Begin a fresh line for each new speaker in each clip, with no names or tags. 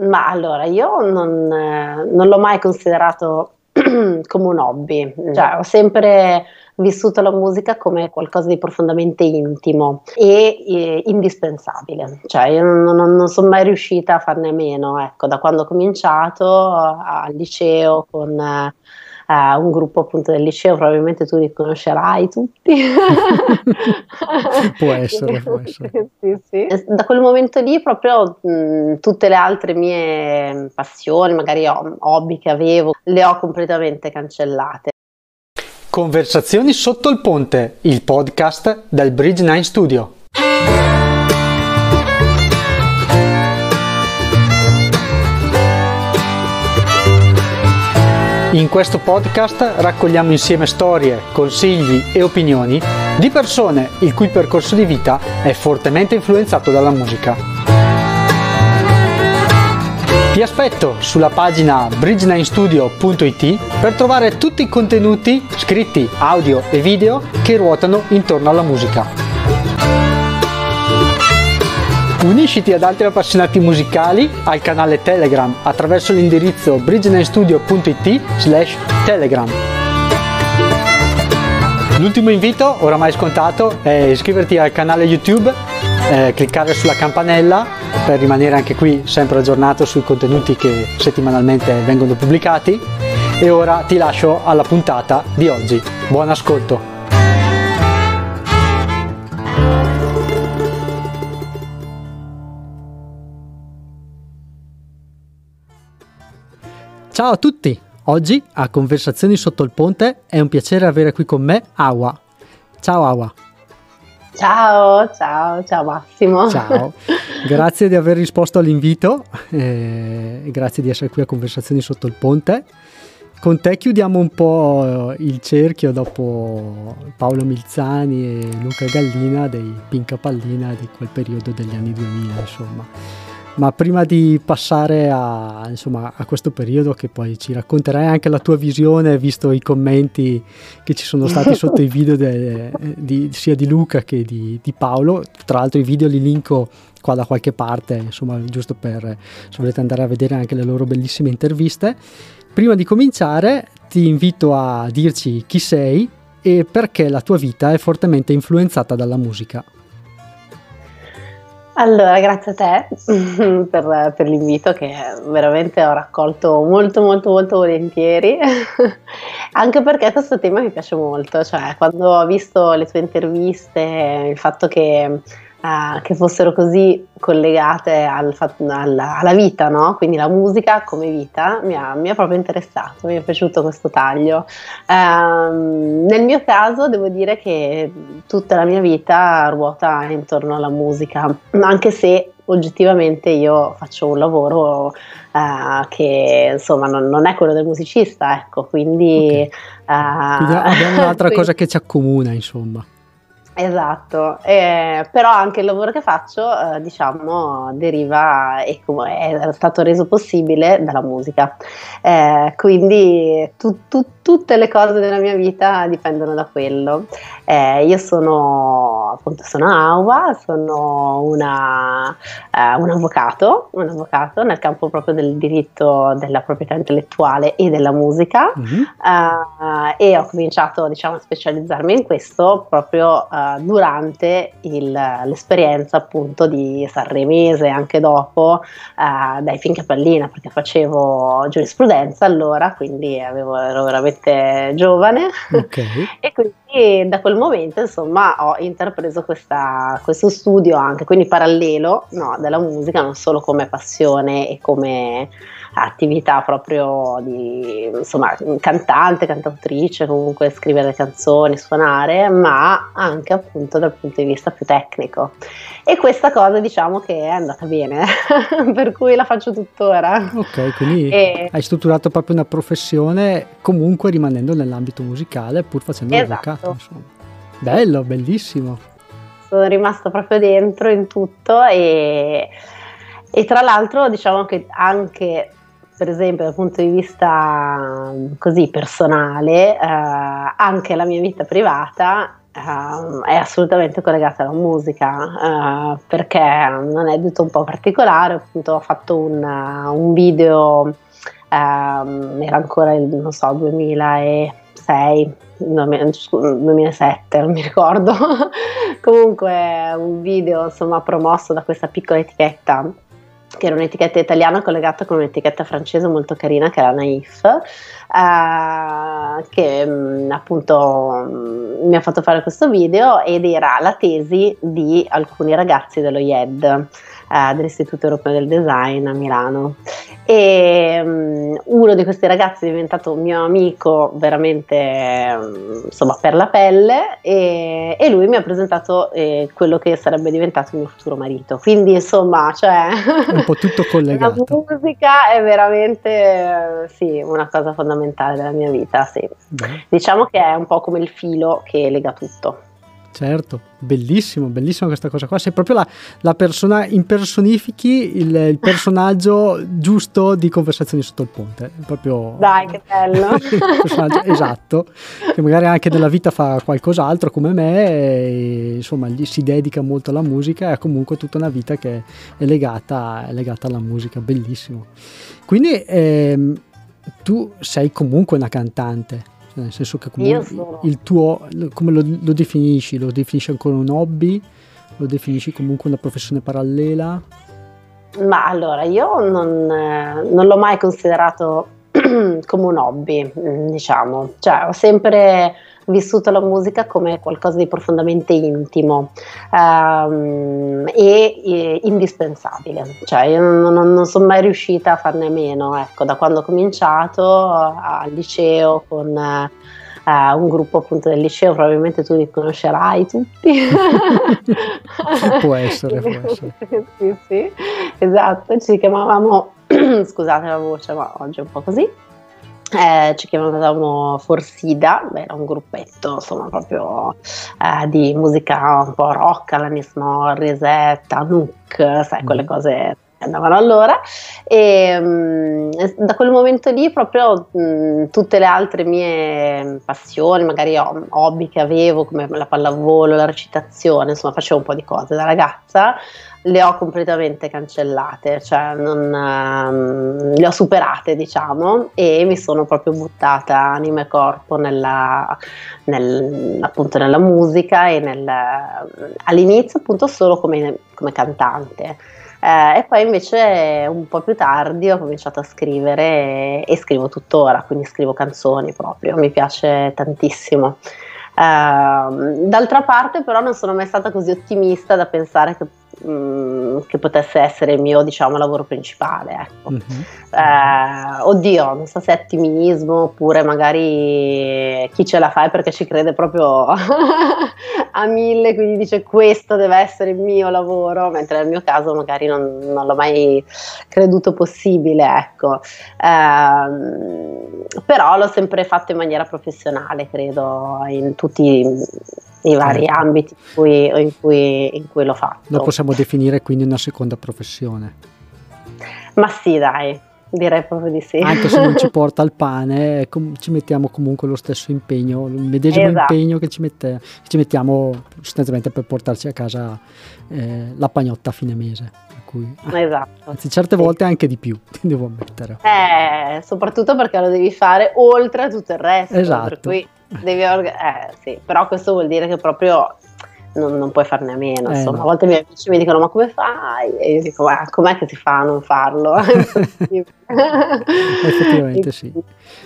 Ma allora, io non, eh, non l'ho mai considerato come un hobby, cioè ho sempre vissuto la musica come qualcosa di profondamente intimo e, e indispensabile, cioè io non, non, non, sono mai riuscita a farne a meno, ecco, da quando ho cominciato al liceo con eh, eh, un gruppo appunto del liceo, probabilmente tu li conoscerai tutti.
può essere, può essere.
Sì, sì. Da quel momento lì proprio mh, tutte le altre mie passioni, magari hobby che avevo, le ho completamente cancellate.
Conversazioni sotto il ponte, il podcast del Bridge 9 Studio. In questo podcast raccogliamo insieme storie, consigli e opinioni di persone il cui percorso di vita è fortemente influenzato dalla musica. Ti aspetto sulla pagina bridge9studio.it per trovare tutti i contenuti scritti, audio e video che ruotano intorno alla musica. Unisciti ad altri appassionati musicali al canale Telegram attraverso l'indirizzo bridgenamestudio.it slash telegram. L'ultimo invito, oramai scontato, è iscriverti al canale YouTube, eh, cliccare sulla campanella per rimanere anche qui sempre aggiornato sui contenuti che settimanalmente vengono pubblicati. E ora ti lascio alla puntata di oggi. Buon ascolto! Ciao a tutti! Oggi a Conversazioni sotto il ponte è un piacere avere qui con me Awa. Ciao Awa.
Ciao, ciao, ciao Massimo.
Ciao, grazie di aver risposto all'invito eh, grazie di essere qui a Conversazioni sotto il ponte. Con te chiudiamo un po' il cerchio dopo Paolo Milzani e Luca Gallina dei Pinca Pallina di quel periodo degli anni 2000, insomma. Ma prima di passare a, insomma, a, questo periodo che poi ci racconterai anche la tua visione, visto i commenti che ci sono stati sotto i video de, di, sia di Luca che di, di, Paolo, tra l'altro i video li linko qua da qualche parte, insomma giusto per se volete andare a vedere anche le loro bellissime interviste. Prima di cominciare ti invito a dirci chi sei e perché la tua vita è fortemente influenzata dalla musica.
Allora, grazie a te per, per, l'invito che veramente ho raccolto molto molto molto volentieri, anche perché questo tema mi piace molto, cioè quando ho visto le tue interviste, il fatto che uh, che fossero così collegate al, alla, alla, vita, no? quindi la musica come vita mi ha, mi ha, proprio interessato, mi è piaciuto questo taglio. Um, nel mio caso devo dire che tutta la mia vita ruota intorno alla musica, anche se oggettivamente io faccio un lavoro uh, che insomma non, non, è quello del musicista, ecco, quindi...
Okay. Uh, abbiamo un'altra quindi... cosa che ci accomuna, insomma.
Esatto, eh, però anche il lavoro che faccio, eh, diciamo, deriva e è stato reso possibile dalla musica. Eh, quindi tu, tu, tutte le cose della mia vita dipendono da quello. Eh, io sono appunto sono Aua, sono una, eh, un, avvocato, un avvocato nel campo proprio del diritto della proprietà intellettuale e della musica mm-hmm. e ho cominciato diciamo, a specializzarmi in questo proprio durante il, l'esperienza appunto di Sanremese anche dopo uh, dai Finca Pallina perché facevo giurisprudenza allora quindi avevo, ero veramente giovane okay. e quindi da quel momento insomma ho intrapreso questa, questo studio anche quindi parallelo no, della musica non solo come passione e come attività proprio di insomma, cantante, cantautrice, comunque scrivere canzoni, suonare, ma anche appunto dal punto di vista più tecnico. E questa cosa diciamo che è andata bene, per cui la faccio tuttora.
Ok, quindi e... hai strutturato proprio una professione comunque rimanendo nell'ambito musicale pur facendo esatto. l'avvocato. Insomma. Bello, bellissimo.
Sono rimasta proprio dentro in tutto e, e tra l'altro diciamo che anche per esempio dal punto di vista così personale, eh, anche la mia vita privata uh, è assolutamente collegata alla musica uh, perché è aneddoto un po' particolare, appunto ho fatto un, un video, ehm, era ancora il, non so, 2006, 2007, non mi ricordo, comunque un video insomma promosso da questa piccola etichetta che era un'etichetta italiana collegata con un'etichetta francese molto carina che era Naif, eh, che mh, mm, appunto mh, mm, mi ha fatto fare questo video ed era la tesi di alcuni ragazzi dello IED eh, dell'Istituto Europeo del Design a Milano. E um, uno di questi ragazzi è diventato un mio amico veramente um, insomma per la pelle e, e lui mi ha presentato eh, quello che sarebbe diventato il mio futuro marito. Quindi insomma, cioè,
un po' tutto collegato.
La musica è veramente sì, una cosa fondamentale della mia vita. Sì. Diciamo che è un po' come il filo che lega tutto.
Certo, bellissimo, bellissima questa cosa qua. Sei proprio la, la persona, impersonifichi il, il, personaggio giusto di conversazioni sotto il ponte. Proprio,
Dai, che bello!
esatto, che magari anche nella vita fa qualcos'altro come me, e, insomma, gli si dedica molto alla musica e ha comunque tutta una vita che è legata, è legata alla musica, bellissimo. Quindi ehm, tu sei comunque una cantante nel senso che comunque il tuo, come lo, lo, definisci? Lo definisci ancora un hobby? Lo definisci comunque una professione parallela?
Ma allora, io non, eh, non l'ho mai considerato come un hobby, mm, diciamo, cioè ho sempre vissuto la musica come qualcosa di profondamente intimo um, e, e, indispensabile, cioè io non, non, non, sono mai riuscita a farne meno, ecco, da quando ho cominciato al liceo con... Uh, un gruppo appunto del liceo, probabilmente tu li conoscerai tutti.
può essere, può essere.
sì, sì, esatto, ci chiamavamo, scusate la voce, ma oggi è un po' così eh, ci chiamavamo Forsida, era un gruppetto insomma proprio eh, di musica un po' rock, Alanis Morissette, Anouk, sai, quelle mm. cose andavano allora e mh, mm, da quel momento lì proprio mh, tutte le altre mie passioni, magari hobby che avevo come la pallavolo, la recitazione, insomma facevo un po' di cose da ragazza le ho completamente cancellate, cioè non, um, le ho superate diciamo e mi sono proprio buttata anima e corpo nella, nel, appunto nella musica e nel, all'inizio appunto solo come, come cantante. Eh, e poi invece un po' più tardi ho cominciato a scrivere e, scrivo tuttora, quindi scrivo canzoni proprio, mi piace tantissimo. Uh, d'altra parte però non sono mai stata così ottimista da pensare che Mm, che potesse essere il mio diciamo, lavoro principale. Ecco. Mm-hmm. Eh, oddio, non so se è ottimismo oppure magari chi ce la fa perché ci crede proprio a mille, quindi dice questo deve essere il mio lavoro, mentre nel mio caso magari non, non l'ho mai creduto possibile. Ecco. Eh, però l'ho sempre fatto in maniera professionale, credo, in tutti i vari certo. ambiti in cui, in, cui, in cui l'ho fatto.
Lo possiamo definire quindi una seconda professione.
Ma sì, dai, direi proprio di sì.
Anche se non ci porta il pane, com- ci mettiamo comunque lo stesso impegno, il medesimo esatto. impegno che ci, mette- ci, mettiamo sostanzialmente per portarci a casa eh, la pagnotta a fine mese. Cui,
esatto.
Anzi, certe sì. volte anche di più, devo ammettere.
Eh, soprattutto perché lo devi fare oltre a tutto il resto.
Esatto.
Per cui devi orga- eh, sì, però questo vuol dire che proprio non, non puoi farne a meno. Eh, insomma, no. a volte i miei amici mi dicono: Ma come fai? E io dico: Ma com'è che si fa a non farlo?
Effettivamente sì.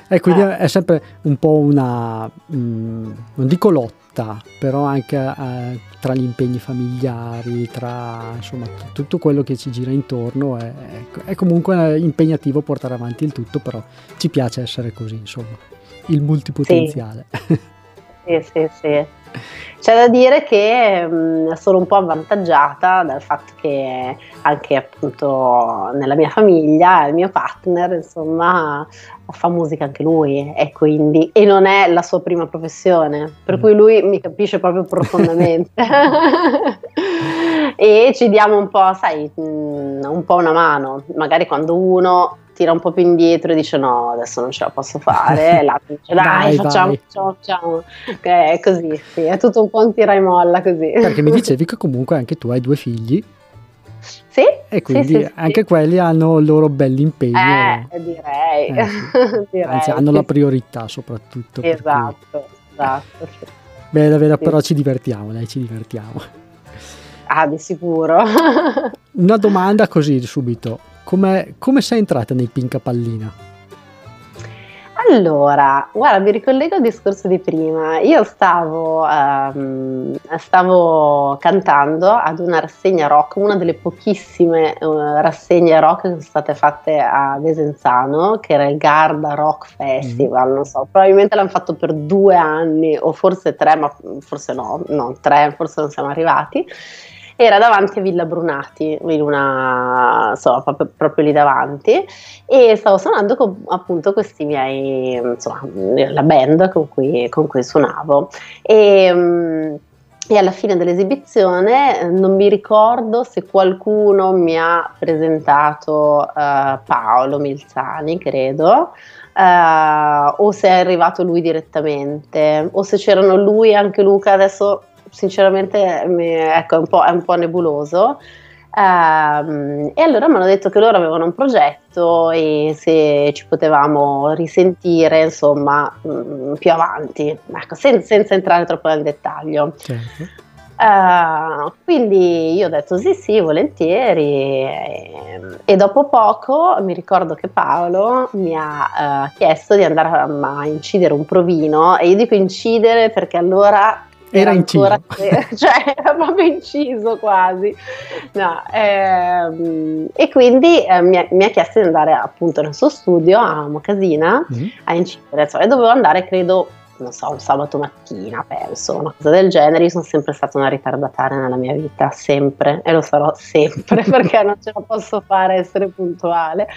E quindi eh. è sempre un po' una, mh, mm, non dico lotta, però anche eh, tra gli impegni familiari, tra insomma t- tutto quello che ci gira intorno, è, è comunque impegnativo portare avanti il tutto, però ci piace essere così, insomma il multipotenziale.
Sì, sì, sì. sì. C'è da dire che mh, sono un po' avvantaggiata dal fatto che anche appunto nella mia famiglia il mio partner insomma fa musica anche lui e quindi e non è la sua prima professione per mm. cui lui mi capisce proprio profondamente e ci diamo un po', sai, mm, un po' una mano, magari quando uno tira un po' più indietro e dice no, adesso non ce la posso fare, l'altro dice dai, dai facciamo, vai. facciamo, facciamo, è così, sì, è tutto un po' un tira e molla così.
Perché mi dicevi che comunque anche tu hai due figli.
Sì,
e quindi
sì, sì,
anche
sì.
quelli hanno il loro bell'impegno.
Eh, direi. Eh,
direi Anzi, hanno la priorità soprattutto.
Esatto, esatto.
Bene, bene, però ci divertiamo, dai, ci divertiamo.
Ah, di sicuro.
Una domanda così subito. Come, come sei entrata nei Pinca Pallina?
Allora, guarda, mi ricollego al discorso di prima. Io stavo, um, stavo cantando ad una rassegna rock, una delle pochissime uh, rassegne rock che sono state fatte a Desenzano, che era il Garda Rock Festival. Mm. Non so, probabilmente l'hanno fatto per due anni o forse tre, ma forse no, no, tre, forse non siamo arrivati era davanti a Villa Brunati, in una, insomma, proprio, proprio, lì davanti, e stavo suonando con appunto questi miei, insomma, la band con cui, con cui suonavo. E, mm, e alla fine dell'esibizione eh, non mi ricordo se qualcuno mi ha presentato uh, Paolo Milzani, credo, uh, o se è arrivato lui direttamente, o se c'erano lui e anche Luca, adesso sinceramente mi, ecco, è, un è, un po', nebuloso. Um, e allora mi hanno detto che loro avevano un progetto e se ci potevamo risentire insomma mh, mm, più avanti, ecco, sen- senza entrare troppo nel dettaglio. Certo. Uh, quindi io ho detto sì sì volentieri e, e, dopo poco mi ricordo che Paolo mi ha uh, chiesto di andare a, a, incidere un provino e io dico incidere perché allora
era, ancora
inciso. cioè era proprio inciso quasi no, ehm, e quindi eh, mi, ha, mi, ha, chiesto di andare appunto nel suo studio a Mocasina mm-hmm. a incidere cioè, e dovevo andare credo non so, un sabato mattina, penso, una cosa del genere. Io sono sempre stata una ritardataria nella mia vita, sempre, e lo sarò sempre perché non ce la posso fare essere puntuale.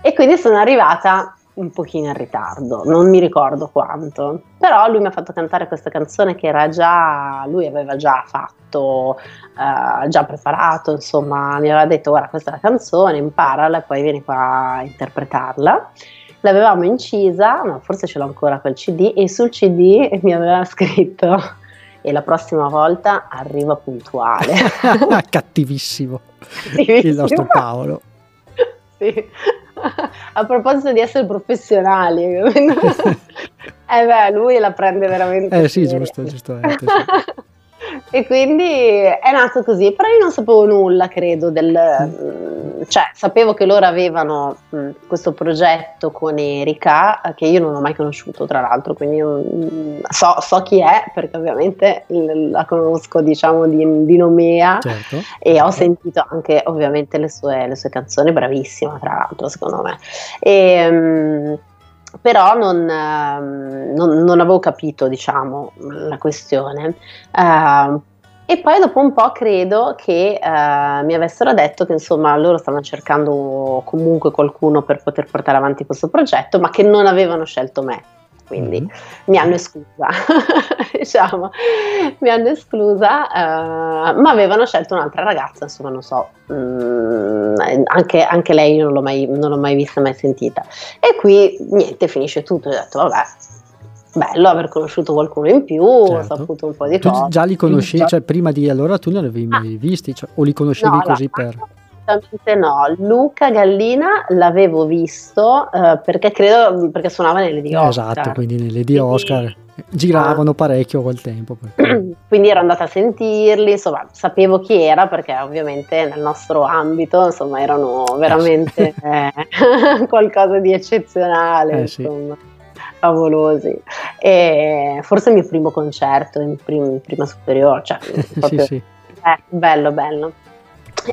E quindi sono arrivata un pochino in ritardo, non mi ricordo quanto, però lui mi ha fatto cantare questa canzone che era già, lui aveva già fatto, uh, già preparato, insomma mi aveva detto guarda questa è la canzone, imparala e poi vieni qua a interpretarla. L'avevamo incisa, ma forse ce l'ho ancora quel CD e sul CD mi aveva scritto e la prossima volta arriva puntuale.
Cattivissimo. Cattivissimo. Il nostro Paolo.
sì. a proposito di essere professionali, eh beh, lui la prende veramente.
Eh sì, giusto, giustamente. Sì.
E quindi è nato così, però io non sapevo nulla, credo, del, mm. cioè sapevo che loro avevano mh, mm, questo progetto con Erika, che io non ho mai conosciuto tra l'altro, quindi mh, so, so, chi è perché ovviamente la conosco diciamo di, di nomea certo. e ho sentito anche ovviamente le sue, le sue canzoni, bravissima tra l'altro secondo me. E, mh, però non, ehm, non, non, avevo capito diciamo, la questione. Uh, e poi dopo un po' credo che uh, mi avessero detto che insomma loro stavano cercando comunque qualcuno per poter portare avanti questo progetto, ma che non avevano scelto me quindi mm. mi hanno esclusa, diciamo, mi hanno esclusa, uh, ma avevano scelto un'altra ragazza, insomma, non so, um, anche, anche, lei non l'ho, mai, non l'ho mai vista, mai sentita. E qui niente, finisce tutto, ho detto, vabbè, bello aver conosciuto qualcuno in più, certo. ho saputo un po' di cose.
Tu già li conoscevi, cioè prima di allora tu non li avevi mai ah. visti, cioè, o li conoscevi no, così per...
Assolutamente no, Luca Gallina l'avevo visto uh, perché credo perché suonava nelle di Oscar.
Esatto, quindi nelle di Oscar giravano ah. parecchio quel tempo.
quindi ero andata a sentirli, insomma, sapevo chi era perché ovviamente nel nostro ambito, insomma, erano veramente eh, qualcosa di eccezionale, eh, sì. favolosi. E forse il mio primo concerto in, prim- in prima superiore, cioè proprio, sì, sì. Eh, bello, bello.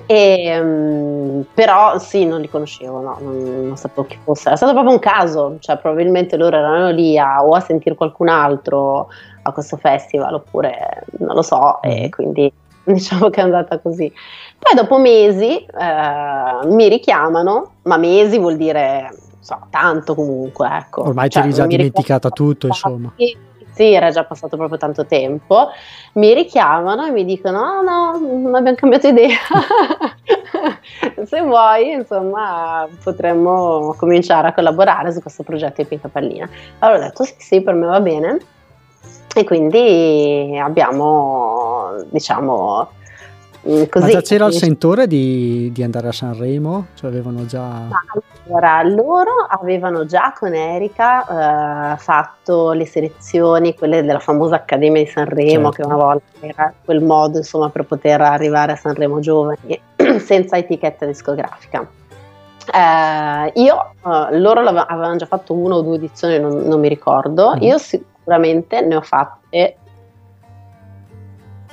E, um, però sì, non li conoscevo, no, non, non, sapevo chi fosse. È stato proprio un caso, cioè probabilmente loro erano lì a, o a sentire qualcun altro a questo festival oppure non lo so e mm. quindi diciamo che è andata così. Poi dopo mesi eh, mi richiamano, ma mesi vuol dire so, tanto comunque, ecco.
Ormai
cioè,
c'eri già dimenticata tutto, insomma.
Sì, era già passato proprio tanto tempo, mi richiamano e mi dicono: Ah, no, non abbiamo cambiato idea. Se vuoi, insomma, potremmo cominciare a collaborare su questo progetto di Pinca Pallina. Allora ho detto: Sì, sì, per me va bene. E quindi abbiamo, diciamo,
così, Ma già c'era il sentore di, di, andare a Sanremo? Cioè avevano già...
Allora, loro avevano già con Erika eh, fatto le selezioni, quelle della famosa Accademia di Sanremo, certo. che una volta era quel modo insomma, per poter arrivare a Sanremo giovani, senza etichetta discografica. Eh, io, eh, loro avevano già fatto una o due edizioni, non, non mi ricordo, mm. io sicuramente ne ho fatte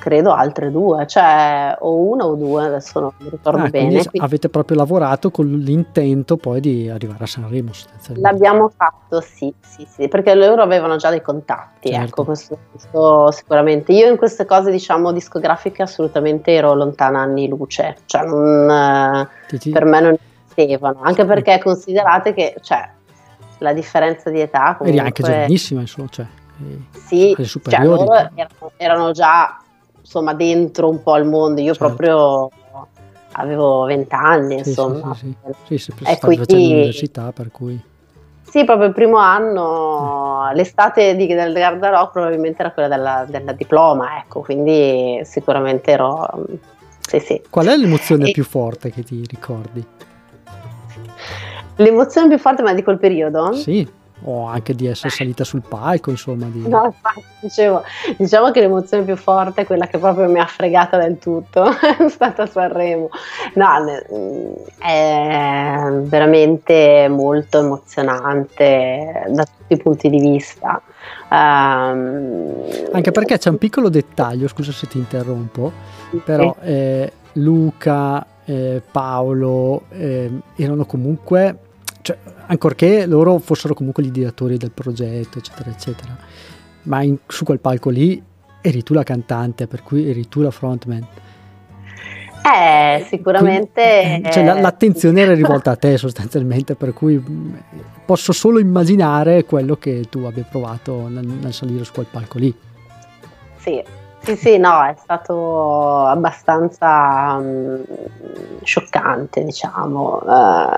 credo altre due, cioè o una o due, adesso non mi ricordo ah, bene.
Quindi avete proprio lavorato con l'intento poi di arrivare a Sanremo.
L'abbiamo fatto, sì, sì, sì, perché loro avevano già dei contatti, ecco, certo. ecco, questo, questo, sicuramente. Io in queste cose, diciamo, discografiche assolutamente ero lontana anni luce, cioè non, ti, per me non esistevano, anche perché considerate che, cioè, la differenza di età comunque...
Eri anche giovanissima, insomma, cioè...
Sì, cioè loro erano, erano già insomma dentro un po' al mondo. Io certo. proprio avevo vent'anni, sì, insomma.
Sì, sì, sì. sì, e quindi, facendo l'università, per cui...
Sì, proprio il primo anno, l'estate di, del Garda Rock probabilmente era quella della, della, diploma, ecco, quindi sicuramente ero... Sì, sì.
Qual è l'emozione e... più forte che ti ricordi?
L'emozione più forte, ma di quel periodo?
Sì o anche di essere salita sul palco, insomma. Di...
No, infatti, dicevo, diciamo che l'emozione più forte, quella che proprio mi ha fregata del tutto, è stata Sanremo. No, è veramente molto emozionante da tutti i punti di vista.
Um, anche perché c'è un piccolo dettaglio, scusa se ti interrompo, però eh, Luca, eh, Paolo eh, erano comunque cioè, ancorché loro fossero comunque gli ideatori del progetto, eccetera, eccetera, ma in, su quel palco lì eri tu la cantante, per cui eri tu la frontman.
Eh, sicuramente.
Cioè, l'attenzione era rivolta a te sostanzialmente, per cui mm, posso solo immaginare quello che tu abbia provato nel, nel salire su quel palco lì.
Sì, sì, sì, no, è stato abbastanza um, scioccante, diciamo. Uh,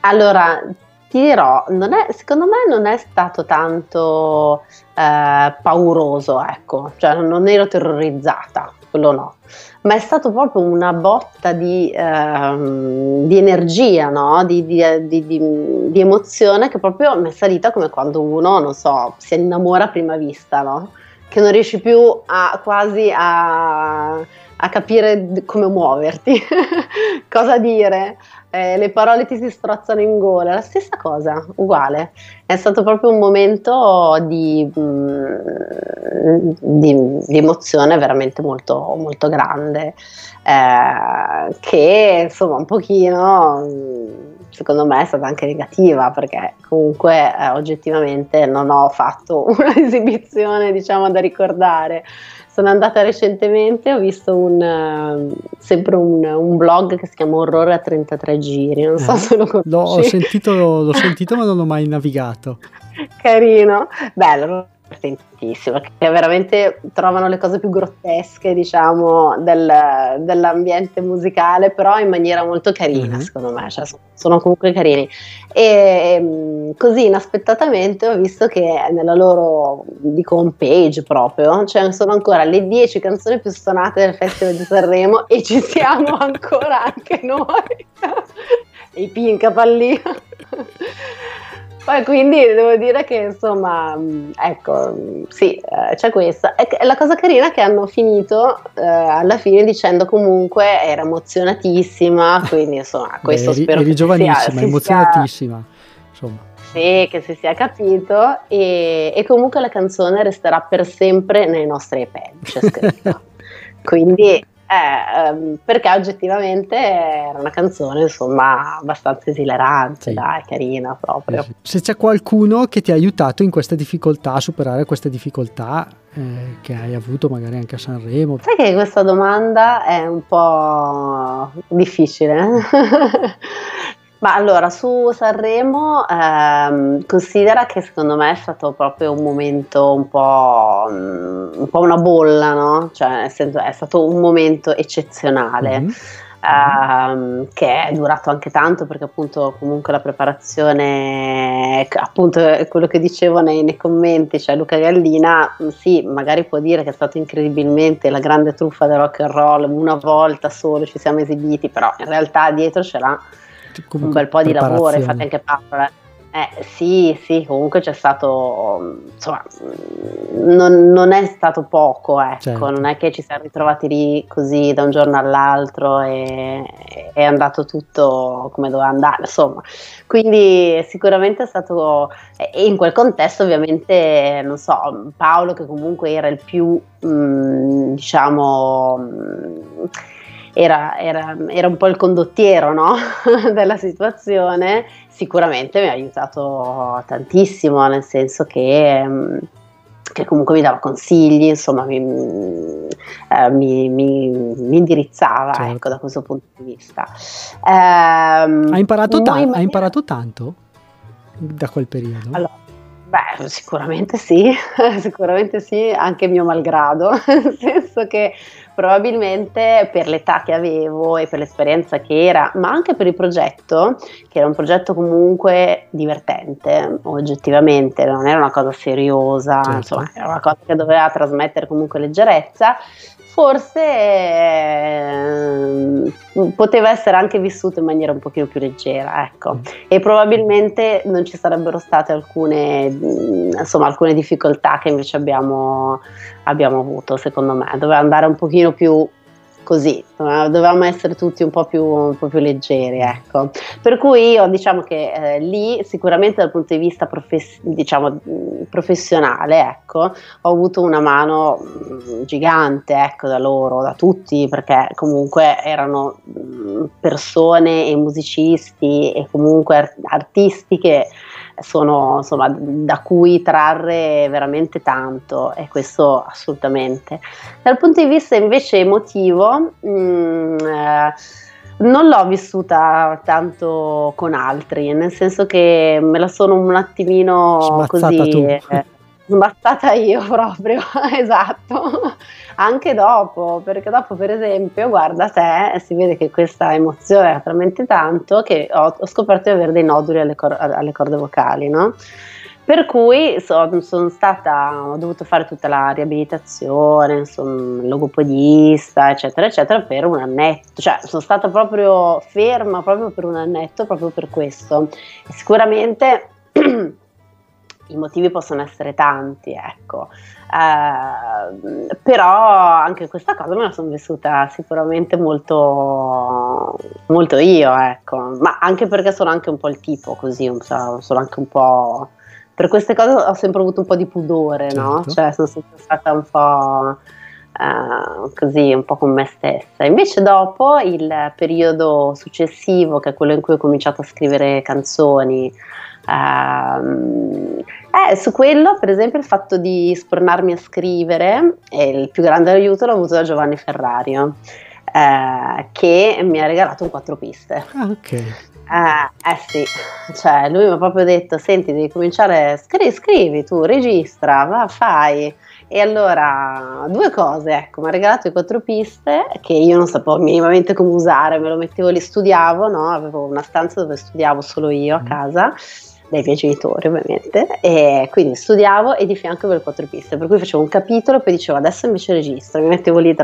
allora, ti dirò, è, secondo me non è stato tanto eh, pauroso, ecco, cioè non ero terrorizzata, quello no, ma è stato proprio una botta di, ehm, di energia, no? di, di, di, emozione che proprio mi è salita come quando uno, non so, si innamora a prima vista, no? che non riesci più a, quasi a, a capire come muoverti, cosa dire eh, le parole ti si strozzano in gola, la stessa cosa, uguale. È stato proprio un momento di, mm, di, di emozione veramente molto, molto grande, eh, che insomma un pochino secondo me è stata anche negativa perché comunque eh, oggettivamente non ho fatto un'esibizione diciamo da ricordare sono andata recentemente, ho visto un, uh, sempre un, un, blog che si chiama Orrore a 33 giri, non so eh, se lo conosci.
L'ho sentito, l'ho sentito ma non l'ho mai navigato.
Carino, bello, divertentissimo, che veramente trovano le cose più grottesche, diciamo, del, dell'ambiente musicale, però in maniera molto carina, mm-hmm. secondo me, cioè, sono comunque carini. E ehm, così inaspettatamente ho visto che nella loro, dico, home page proprio, cioè sono ancora le 10 canzoni più suonate del Festival di Sanremo e ci siamo ancora anche noi, i Pinca Pallino. Poi quindi devo dire che insomma, mm, ecco, mm, sì, eh, c'è questa. E la cosa carina è che hanno finito eh, alla fine dicendo comunque era emozionatissima, quindi insomma, questo Beh, eri, spero
eri che giovanissima, sia, emozionatissima, insomma.
Sì, che si sia capito e, e, comunque la canzone resterà per sempre nei nostri iPad, c'è scritto. quindi eh, ehm, perché oggettivamente era una canzone insomma abbastanza esilerante, sì. dai, carina proprio.
Se c'è qualcuno che ti ha aiutato in queste difficoltà, a superare queste difficoltà eh, che hai avuto magari anche a Sanremo.
Sai che questa domanda è un po' difficile. Ma allora su Sanremo ehm, considera che secondo me è stato proprio un momento un po', un po una bolla, no? Cioè nel senso è stato un momento eccezionale. Mm-hmm. Uh, che è durato anche tanto perché appunto comunque la preparazione appunto quello che dicevo nei, nei, commenti cioè Luca Gallina sì magari può dire che è stato incredibilmente la grande truffa del rock and roll una volta solo ci siamo esibiti però in realtà dietro c'era un bel po' di lavoro, infatti anche Paola. Eh, sì, sì, comunque c'è stato, insomma, non, non è stato poco, ecco, certo. non è che ci siamo ritrovati lì così da un giorno all'altro e è andato tutto come doveva andare, insomma, quindi sicuramente è stato, e in quel contesto ovviamente, non so, Paolo che comunque era il più, mh, mm, diciamo... Mh, era, era, era un po' il condottiero no? della situazione, sicuramente mi ha aiutato tantissimo, nel senso che mm, che comunque mi dava consigli, insomma mi, eh, mi, mi, mi indirizzava certo. ecco, da questo punto di vista.
Eh, ha, imparato ta- maniera... ha imparato tanto da quel periodo?
Allora, Beh, sicuramente sì, sicuramente sì, anche mio malgrado, nel senso che probabilmente per l'età che avevo e per l'esperienza che era, ma anche per il progetto, che era un progetto comunque divertente, oggettivamente, non era una cosa seriosa, certo. insomma, era una cosa che doveva trasmettere comunque leggerezza, forse eh, poteva essere anche vissuto in maniera un pochino più leggera, ecco. Mm. E probabilmente non ci sarebbero state alcune, insomma, alcune difficoltà che invece abbiamo, abbiamo avuto, secondo me. Doveva andare un pochino più così, dovevamo essere tutti un po' più, un po più leggeri, ecco. Per cui io diciamo che eh, lì sicuramente dal punto di vista profes- diciamo, professionale, ecco, ho avuto una mano mh, gigante, ecco, da loro, da tutti, perché comunque erano mh, persone e musicisti e comunque art- artisti che sono insomma da cui trarre veramente tanto e questo assolutamente. Dal punto di vista invece emotivo, mh, mm, eh, non l'ho vissuta tanto con altri, nel senso che me la sono un attimino Smazzata così sbattata io proprio, esatto anche dopo, perché dopo per esempio, guarda te, si vede che questa emozione era talmente tanto che ho, ho scoperto di avere dei noduli alle, cor- alle corde vocali, no? Per cui so, sono stata, ho dovuto fare tutta la riabilitazione, insomma, logopedista, eccetera, eccetera, per un annetto. Cioè, sono stata proprio ferma proprio per un annetto, proprio per questo. Sicuramente i motivi possono essere tanti, ecco. Uh, però anche questa cosa me la sono vissuta sicuramente molto, molto io, ecco. ma anche perché sono anche un po' il tipo così, sono anche un po'... Per queste cose ho sempre avuto un po' di pudore, certo. no? Cioè sono sempre stata un po' uh, così, un po' con me stessa. Invece dopo il periodo successivo, che è quello in cui ho cominciato a scrivere canzoni, Uh, eh, su quello, per esempio, il fatto di spornarmi a scrivere, il più grande aiuto l'ho avuto da Giovanni Ferrario, eh, che mi ha regalato un quattro piste.
Ah, ok. Eh,
eh sì, cioè lui mi ha proprio detto, senti, devi cominciare, scri- scrivi tu, registra, va, fai. E allora, due cose, ecco, mi ha regalato i quattro piste che io non sapevo minimamente come usare, me lo mettevo lì, studiavo, no? Avevo una stanza dove studiavo solo io a mm. Dai miei genitori ovviamente e quindi studiavo e di fianco avevo le quattro piste per cui facevo un capitolo poi dicevo adesso invece registro mi mettevo lì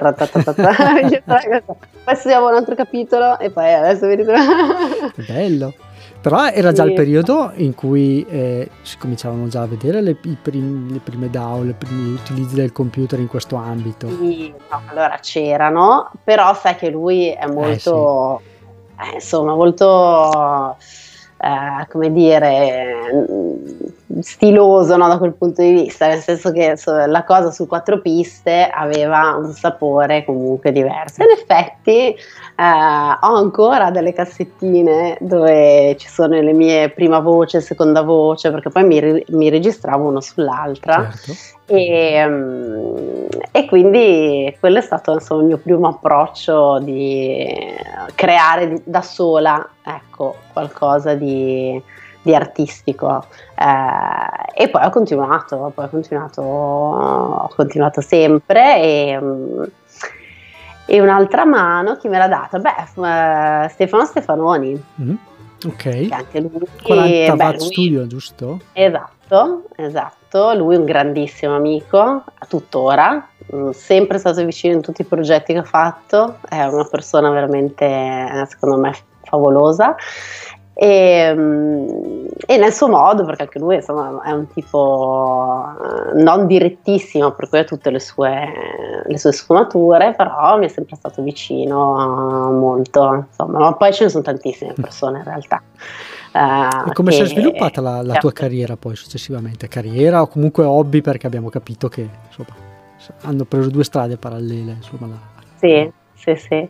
poi studiavo un altro capitolo e poi adesso mi ritrovo
bello però era già il periodo in cui eh, si cominciavano già a vedere le, prim, le prime DAO, i primi utilizzi del computer in questo ambito.
Sì, no, allora c'erano, però sai che lui è molto, eh, sì. eh, insomma, molto eh, come dire, stiloso no, da quel punto di vista, nel senso che la cosa su quattro piste aveva un sapore comunque diverso. In effetti eh, ho ancora delle cassettine dove ci sono le mie prima voce, seconda voce, perché poi mi, mi registravo uno sull'altra. Certo E, um, e, quindi quello è stato insomma, il mio primo approccio di creare da sola ecco, qualcosa di, di artistico eh, e poi ho continuato, poi ho continuato, ho continuato sempre e, um, e, un'altra mano chi me l'ha data? Beh, uh, Stefano Stefanoni.
Mm-hmm. Ok.
Che anche lui,
40 beh, Watt lui, Studio, giusto?
Esatto, esatto. Lui è un grandissimo amico, tuttora, mm, sempre stato vicino in tutti i progetti che ha fatto, è una persona veramente, secondo me, favolosa e, mm, e, nel suo modo, perché anche lui insomma, è un tipo eh, non direttissimo, per cui ha tutte le sue, le sue sfumature, però mi è sempre stato vicino molto, insomma, ma poi ce ne sono tantissime persone in realtà.
Uh, e come che, si è sviluppata la, la tua carriera poi successivamente? Carriera o comunque hobby perché abbiamo capito che insomma, hanno preso due strade parallele. Insomma, la...
Sì, sì, sì. Eh,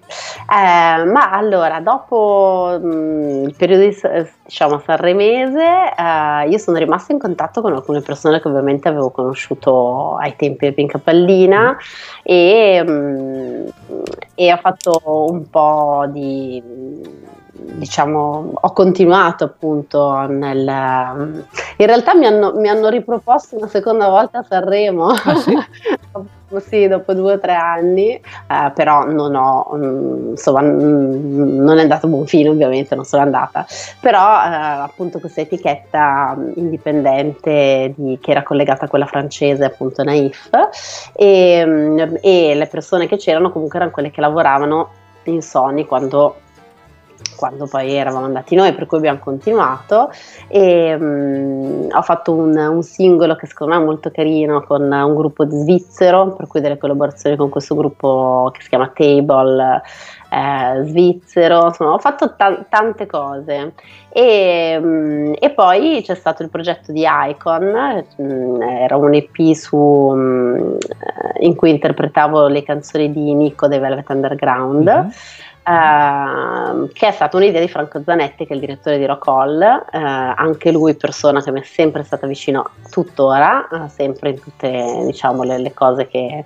ma allora, dopo mh, mm, il periodo di, diciamo, sanremese, eh, io sono rimasta in contatto con alcune persone che ovviamente avevo conosciuto ai tempi del Pinca Pallina e, mh, mm, e ho fatto un po' di diciamo, ho continuato appunto nel... In realtà mi hanno, mi hanno riproposto una seconda volta a Sanremo,
ah, sì?
sì, dopo due o tre anni, eh, però non ho, mh, insomma, mh, non è andato a buon fine ovviamente, non sono andata, però eh, appunto questa etichetta indipendente di, che era collegata a quella francese, appunto Naif, e, mh, e le persone che c'erano comunque erano quelle che lavoravano in Sony quando quando poi eravamo andati noi, per cui abbiamo continuato. E um, ho fatto un, un, singolo che secondo me è molto carino con un gruppo svizzero, per cui delle collaborazioni con questo gruppo che si chiama Table eh, svizzero, insomma ho fatto ta- tante cose. E, um, e, poi c'è stato il progetto di Icon, um, era un EP su, in cui interpretavo le canzoni di Nico dei Velvet Underground. Mm-hmm Uh, che è stata un'idea di Franco Zanetti, che è il direttore di Rock Hall, uh, anche lui persona che mi è sempre stata vicino tuttora, uh, sempre in tutte diciamo, le, le cose che,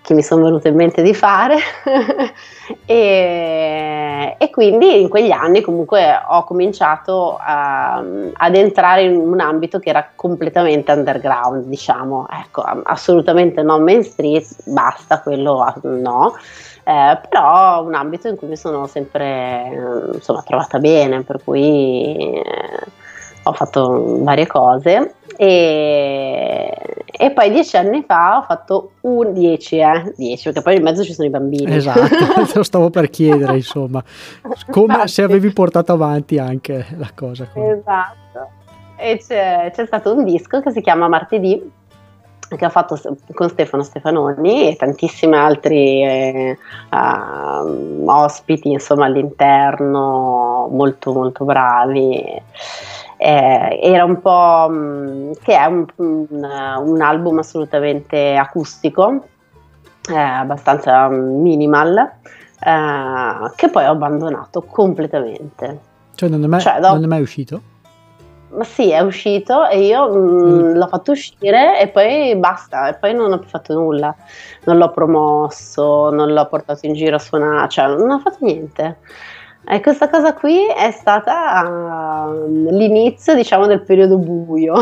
che, mi sono venute in mente di fare. E, e, quindi in quegli anni comunque ho cominciato a, ad entrare in un ambito che era completamente underground, diciamo, ecco, assolutamente non main street, basta, quello no eh, però un ambito in cui mi sono sempre eh, insomma, trovata bene, per cui eh, ho fatto varie cose e, e, poi dieci anni fa ho fatto un dieci, eh, dieci perché poi in mezzo ci sono i bambini.
Esatto, lo stavo per chiedere insomma, come se avevi portato avanti anche la cosa.
Come. Esatto, e c'è, c'è stato un disco che si chiama Martedì che ha fatto con Stefano Stefanoni e tantissimi altri eh, uh, ospiti insomma all'interno molto molto bravi. Eh, era un po' mh, che è un, un, un, album assolutamente acustico eh, abbastanza minimal eh, che poi ho abbandonato completamente.
Cioè non è mai, cioè, non è mai uscito?
Ma sì, è uscito e io mh, mm, mm. l'ho fatto uscire e poi basta, e poi non ho più fatto nulla. Non l'ho promosso, non l'ho portato in giro a suonare, cioè non ho fatto niente. E questa cosa qui è stata uh, l'inizio, diciamo, del periodo buio.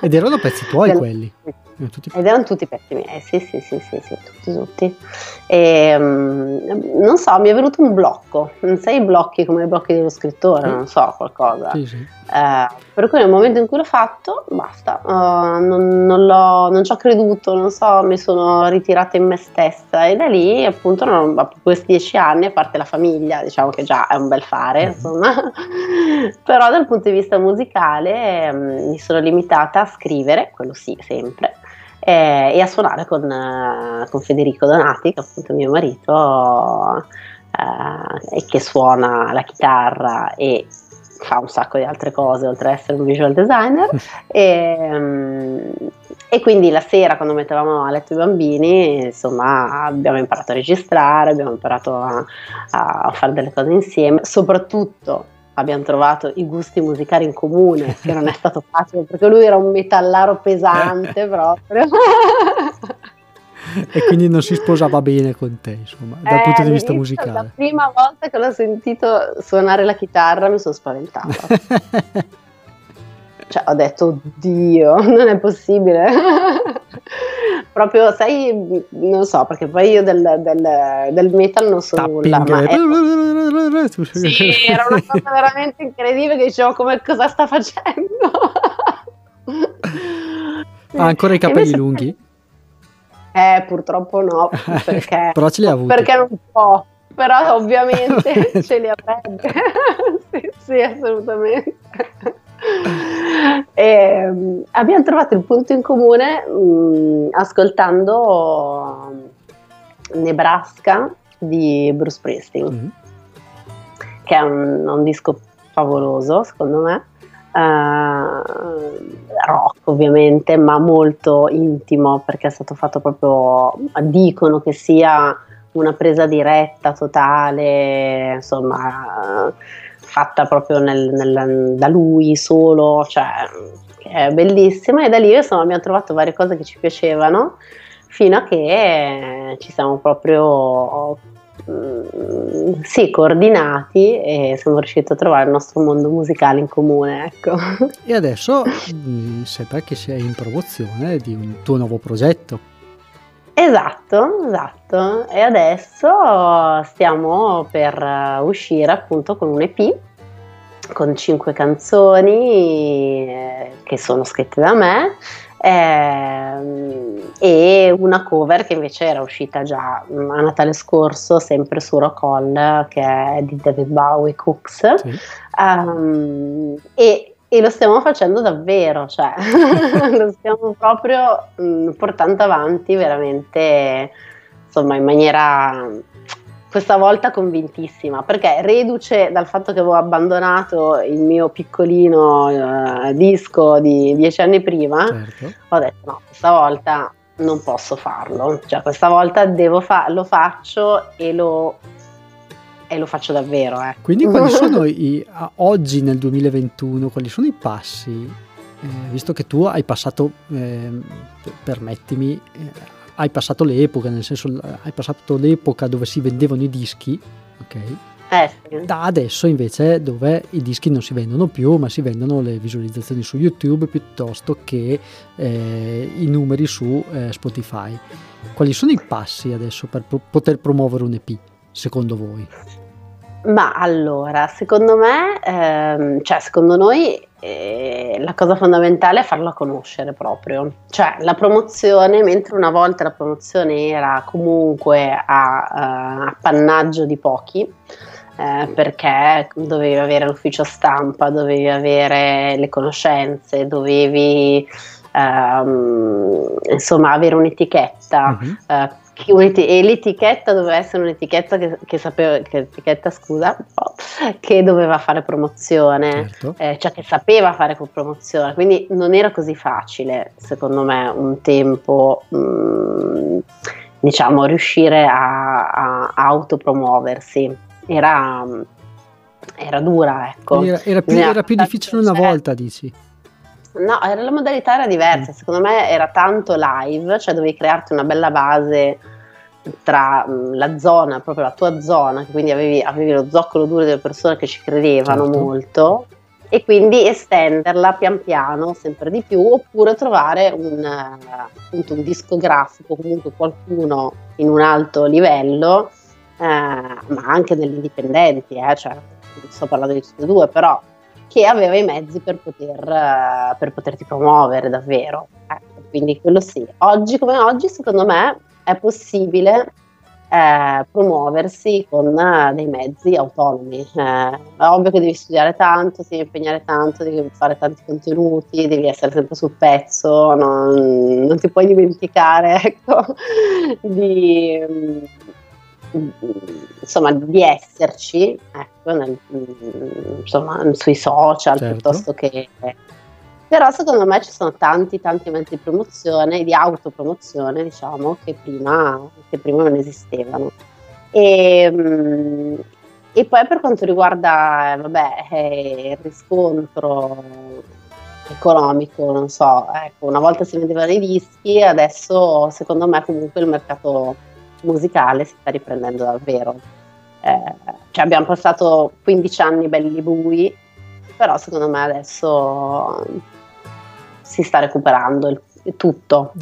Ed erano pezzi tuoi quelli?
Tutti... Ed erano tutti pezzi miei, sì, sì, sì, sì, sì tutti, tutti. E, um, non so, mi è venuto un blocco, non sai i blocchi come i blocchi dello scrittore, sì. non so, qualcosa.
Sì, sì.
Eh, per cui nel momento in cui l'ho fatto, basta, non, non, non, ci ho creduto, non so, mi sono ritirata in me stessa e da lì appunto non, questi dieci anni, a parte la famiglia, diciamo che già è un bel fare, mm-hmm. insomma, però dal punto di vista musicale um, mi sono limitata a scrivere, quello sì, sempre, eh, e a suonare con, uh, con, Federico Donati, che è appunto mio marito, uh, e che suona la chitarra e fa un sacco di altre cose oltre ad essere un visual designer. E, um, e, quindi la sera quando mettevamo a letto i bambini insomma abbiamo imparato a registrare abbiamo imparato a, a fare delle cose insieme soprattutto abbiamo trovato i gusti musicali in comune, che non è stato facile perché lui era un metallaro pesante proprio.
e quindi non si sposava bene con te, insomma, dal
eh,
punto di vista musicale.
La prima volta che l'ho sentito suonare la chitarra mi sono spaventata. cioè, ho detto, oddio, non è possibile. Proprio, sai, non so, perché poi io del, del, del metal non so Tapping. nulla, ma è... sì, era una cosa veramente incredibile che dicevo, come cosa sta facendo?
Ha ancora i capelli lunghi?
Eh, purtroppo no, perché,
però ce li ha avuti.
Perché non può, però ovviamente ce li avrebbe. sì, sì, assolutamente. E, um, abbiamo trovato il punto in comune um, ascoltando Nebraska di Bruce Springsteen, mm-hmm. che è un, un, disco favoloso secondo me, uh, rock ovviamente, ma molto intimo perché è stato fatto proprio, dicono che sia una presa diretta totale, insomma... Uh, fatta proprio nel, nel, da lui solo, cioè è bellissima e da lì insomma abbiamo trovato varie cose che ci piacevano fino a che ci siamo proprio mm, sì, coordinati e siamo riusciti a trovare il nostro mondo musicale in comune. Ecco.
E adesso mi sembra che sei in promozione di un tuo nuovo progetto.
Esatto, esatto. E adesso stiamo per uscire appunto con un EP con cinque canzoni eh, che sono scritte da me eh, e una cover che invece era uscita già a Natale scorso, sempre su Rock che è di David Bowie Cooks. Sì. Um, e e lo stiamo facendo davvero, cioè lo stiamo proprio mh, mm, portando avanti veramente, insomma, in maniera questa volta convintissima, perché reduce dal fatto che avevo abbandonato il mio piccolino uh, disco di dieci anni prima, certo. ho detto no, questa volta non posso farlo, cioè questa volta devo fa- lo faccio e lo e lo faccio davvero. Eh.
Quindi quali sono i, oggi nel 2021, quali sono i passi, eh, visto che tu hai passato, eh, permettimi, eh, hai passato l'epoca, nel senso hai passato l'epoca dove si vendevano i dischi, ok?
Eh, sì.
Da adesso invece dove i dischi non si vendono più ma si vendono le visualizzazioni su YouTube piuttosto che eh, i numeri su eh, Spotify. Quali sono i passi adesso per pro- poter promuovere un EP secondo voi?
Ma allora, secondo me, ehm, cioè secondo noi eh, la cosa fondamentale è farla conoscere proprio, cioè la promozione, mentre una volta la promozione era comunque a uh, appannaggio di pochi, eh, perché dovevi avere l'ufficio stampa, dovevi avere le conoscenze, dovevi ehm, insomma avere un'etichetta. Uh-huh. E l'etichetta doveva essere un'etichetta che, che sapeva, che etichetta scusa, che doveva fare promozione, certo. eh, cioè che sapeva fare promozione, quindi non era così facile, secondo me, un tempo, mh, mm, diciamo, riuscire a, a, a autopromuoversi. Era, era dura, ecco.
Era, era, più, era più difficile una volta, dici?
No, era, la modalità era diversa, mm. secondo me era tanto live, cioè dovevi crearti una bella base tra mm, la zona, proprio la tua zona, quindi avevi, avevi, lo zoccolo duro delle persone che ci credevano certo. molto e quindi estenderla pian piano sempre di più oppure trovare un, appunto, un discografico, comunque qualcuno in un alto livello, eh, ma anche degli indipendenti, eh, cioè, sto parlando di tutti e due, però che aveva i mezzi per, poter, per poterti promuovere davvero. Ecco, quindi quello sì. Oggi come oggi, secondo me, è possibile eh, promuoversi con eh, dei mezzi autonomi. Eh, è ovvio che devi studiare tanto, ti devi impegnare tanto, devi fare tanti contenuti, devi essere sempre sul pezzo, non, non ti puoi dimenticare ecco, di insomma di esserci ecco, nel, insomma, sui social certo. piuttosto che però secondo me ci sono tanti tanti mezzi di promozione di autopromozione diciamo che prima, che prima non esistevano e, e poi per quanto riguarda vabbè, eh, il riscontro economico, non so, ecco, una volta si vendevano i dischi, adesso secondo me comunque il mercato musicale si sta riprendendo davvero. Eh, cioè abbiamo passato 15 anni belli bui, però secondo me adesso si sta recuperando il, tutto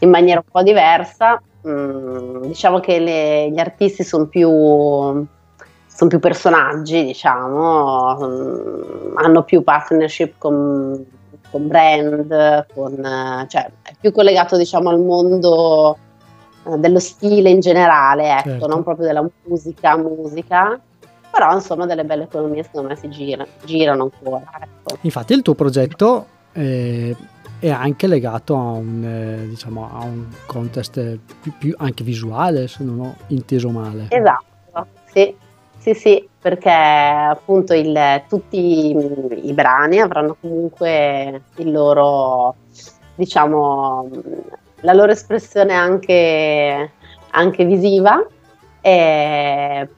in maniera un po' diversa. Mm, diciamo che le, gli artisti sono più, son più personaggi, diciamo, mm, hanno più partnership con con brand, con, cioè è più collegato diciamo al mondo dello stile in generale, ecco, certo. non proprio della musica, musica, però insomma delle belle economie secondo me si gira, girano ancora. Ecco.
Infatti il tuo progetto eh, è anche legato a un, eh, diciamo, a un contest più, più anche visuale, se non ho inteso male.
Esatto, sì, sì, sì, perché appunto il, tutti i brani avranno comunque il loro, diciamo, la loro espressione anche, anche visiva e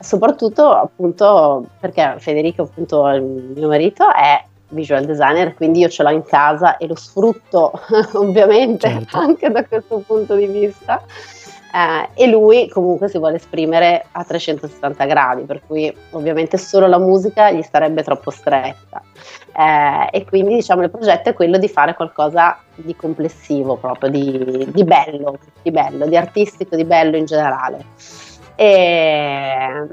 soprattutto appunto perché Federico appunto il mio marito è visual designer quindi io ce l'ho in casa e lo sfrutto ovviamente certo. anche da questo punto di vista eh, e lui comunque si vuole esprimere a 360 gradi, per cui ovviamente solo la musica gli starebbe troppo stretta. Eh, e quindi diciamo il progetto è quello di fare qualcosa di complessivo, proprio di, di bello, di bello, di artistico, di bello in generale. E,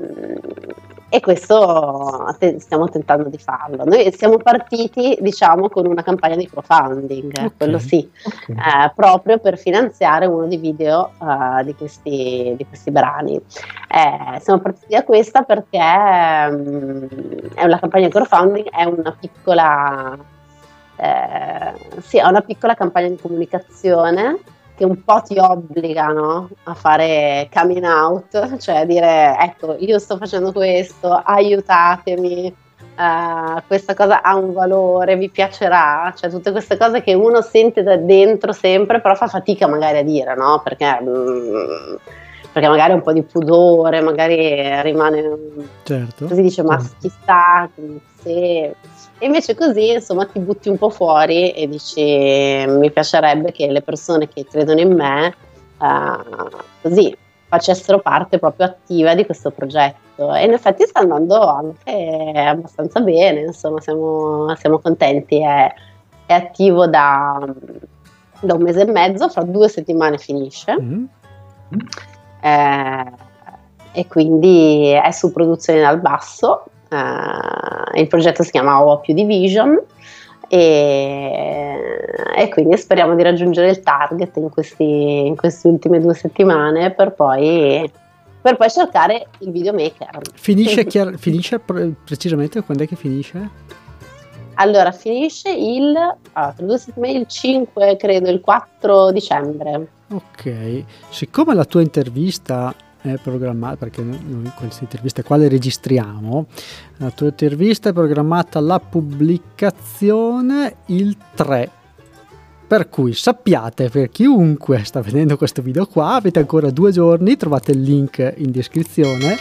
e questo te- stiamo tentando di farlo. Noi siamo partiti, diciamo, con una campagna di crowdfunding, okay. quello sì, okay. eh, proprio per finanziare uno dei video uh, di, questi, di, questi, brani. Eh, siamo partiti da questa perché um, è una campagna di crowdfunding, è una piccola, eh, sì, è una piccola campagna di comunicazione che un po' ti obbligano a fare coming out, cioè a dire ecco io sto facendo questo, aiutatemi, uh, questa cosa ha un valore, vi piacerà, cioè tutte queste cose che uno sente da dentro sempre, però fa fatica magari a dire, no? Perché, mm, perché magari un po' di pudore, magari rimane... Certo. Così dice ma certo. chissà se e invece così, insomma, ti butti un po' fuori e dici mi piacerebbe che le persone che credono in me uh, così facessero parte proprio attiva di questo progetto. E in effetti sta andando anche abbastanza bene, insomma siamo, siamo contenti, è, è attivo da, da, un mese e mezzo, fra due settimane finisce. Mm-hmm. eh, e quindi è su produzione dal basso Uh, il progetto si chiama O più Division e, e, quindi speriamo di raggiungere il target in, questi, in queste ultime due settimane per poi, per poi cercare il videomaker.
Finisce, chiar- finisce pre- precisamente quando è che finisce?
Allora, finisce il, ah, due settimane, il 5, credo, il 4 dicembre.
Ok, siccome la tua intervista è programmata, perché noi queste interviste qua le registriamo, la tua intervista è programmata la pubblicazione il 3. Per cui sappiate, per chiunque sta vedendo questo video qua, avete ancora due giorni, trovate il link in descrizione